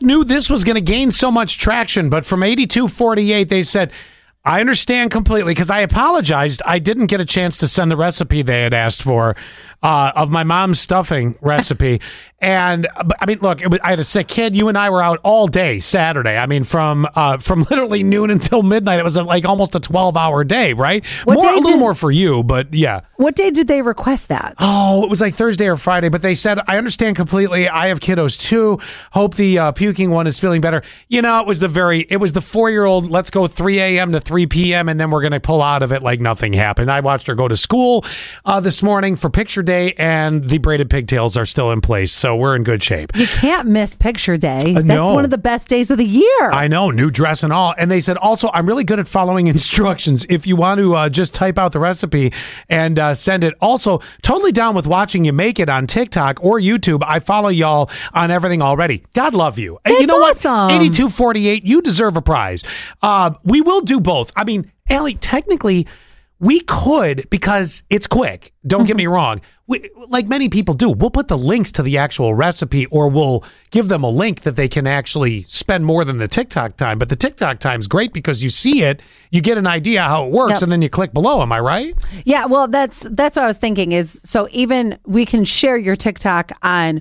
Knew this was going to gain so much traction, but from 8248, they said, I understand completely because I apologized. I didn't get a chance to send the recipe they had asked for uh, of my mom's stuffing recipe. and I mean, look, it was, I had a sick kid. You and I were out all day Saturday. I mean, from uh, from literally noon until midnight. It was a, like almost a 12 hour day, right? What more, a little did- more for you, but yeah. What day did they request that? Oh, it was like Thursday or Friday, but they said, I understand completely. I have kiddos too. Hope the uh, puking one is feeling better. You know, it was the very, it was the four year old, let's go 3 a.m. to 3 p.m. and then we're going to pull out of it like nothing happened. I watched her go to school uh, this morning for picture day and the braided pigtails are still in place. So we're in good shape. You can't miss picture day. That's Uh, no. one of the best days of the year. I know, new dress and all. And they said also, I'm really good at following instructions. If you want to uh, just type out the recipe and uh, send it. Also, totally down with watching you make it on TikTok or YouTube. I follow y'all on everything already. God love you. And you know awesome. what? 8248, you deserve a prize. Uh, we will do both. I mean, Ally, technically, we could because it's quick. Don't get me mm-hmm. wrong. We, like many people do, we'll put the links to the actual recipe or we'll give them a link that they can actually spend more than the TikTok time. But the TikTok time's great because you see it, you get an idea how it works, Yep. and then you click below. Am I right? Yeah, well, that's that's what I was thinking. Is so even we can share your TikTok on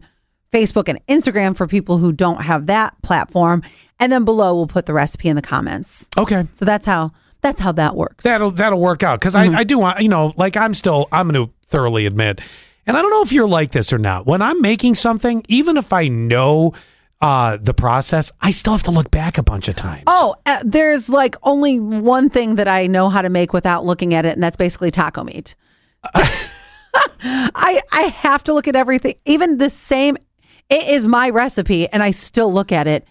Facebook and Instagram for people who don't have that platform, and then below we'll put the recipe in the comments. Okay. So that's how that's how that works. That'll that'll work out because I, I do want you know like I'm still I'm going to thoroughly admit, and I don't know if you're like this or not. When I'm making something, even if I know uh, the process, I still have to look back a bunch of times. Oh, uh, there's like only one thing that I know how to make without looking at it, and that's basically taco meat. I I have to look at everything, even the same. It is my recipe, and I still look at it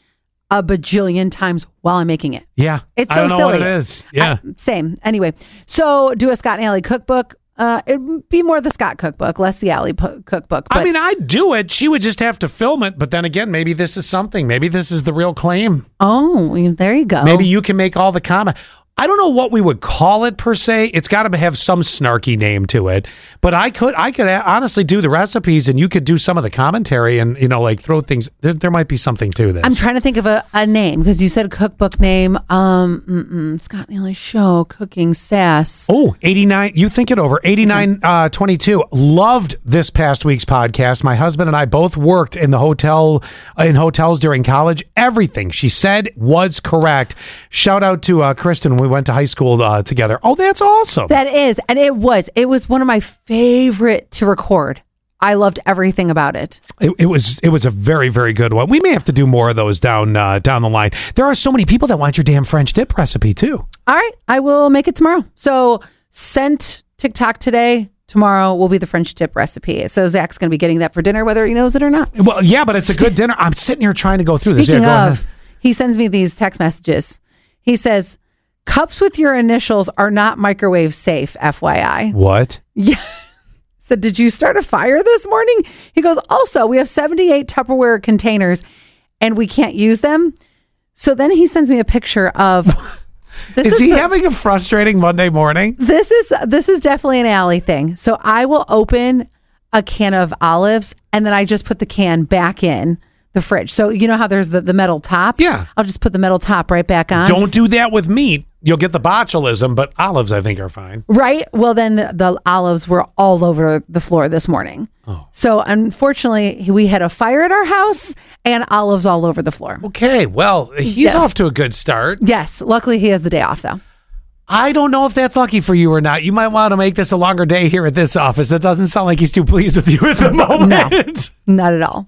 a bajillion times while I'm making it. yeah, It's I so don't know silly. it is. Yeah, I- same. Anyway, so do a Scott and Ally cookbook. Uh, it'd be more the Scott cookbook, less the Ally po- cookbook. But I mean, I'd do it. She would just have to film it. But then again, maybe this is something. Maybe this is the real claim. oh, there you go. Maybe you can make all the comment. I don't know what we would call it per se. It's got to have some snarky name to it. But I could, I could honestly do the recipes, and you could do some of the commentary, and you know, like throw things. There, there might be something to this. I'm trying to think of a, a name because you said cookbook name. Um, Scott Ally show cooking sass. Oh, 89. You think it over. 89 uh, 22. Loved this past week's podcast. My husband and I both worked in the hotel, uh, in hotels during college. Everything she said was correct. Shout out to uh, Kristen. We went to high school uh, together. Oh, that's awesome. That is, and it was. It was one of my favorite to record. I loved everything about it. It, it was it was a very very good one. We may have to do more of those down uh, down the line. There are so many people that want your damn French dip recipe too. All right, I will make it tomorrow. So sent TikTok today. Tomorrow will be the French dip recipe. So Zach's going to be getting that for dinner, whether he knows it or not. Well, yeah, but it's a good dinner. I'm sitting here trying to go through this. Speaking Yeah, go of, ahead. he sends me these text messages. He says, "Cups with your initials are not microwave safe." FYI. What? Yeah. Said, "Did you start a fire this morning?" He goes, "Also, we have 78 Tupperware containers, and we can't use them." So then he sends me a picture of. This Is he a- having a frustrating Monday morning? This is this is definitely an Ally thing. So I will open a can of olives and then I just put the can back in the fridge. So you know how there's the, the metal top? Yeah. I'll just put the metal top right back on. Don't do that with meat. You'll get the botulism, but olives I think are fine. Right? Well then the, the olives were all over the floor this morning. Oh. So unfortunately we had a fire at our house and olives all over the floor. Okay, well, he's Yes. off to a good start. Yes. Luckily he has the day off though. I don't know if that's lucky for you or not. You might want to make this a longer day here at this office. That doesn't sound like he's too pleased with you at the moment. No, Not at all.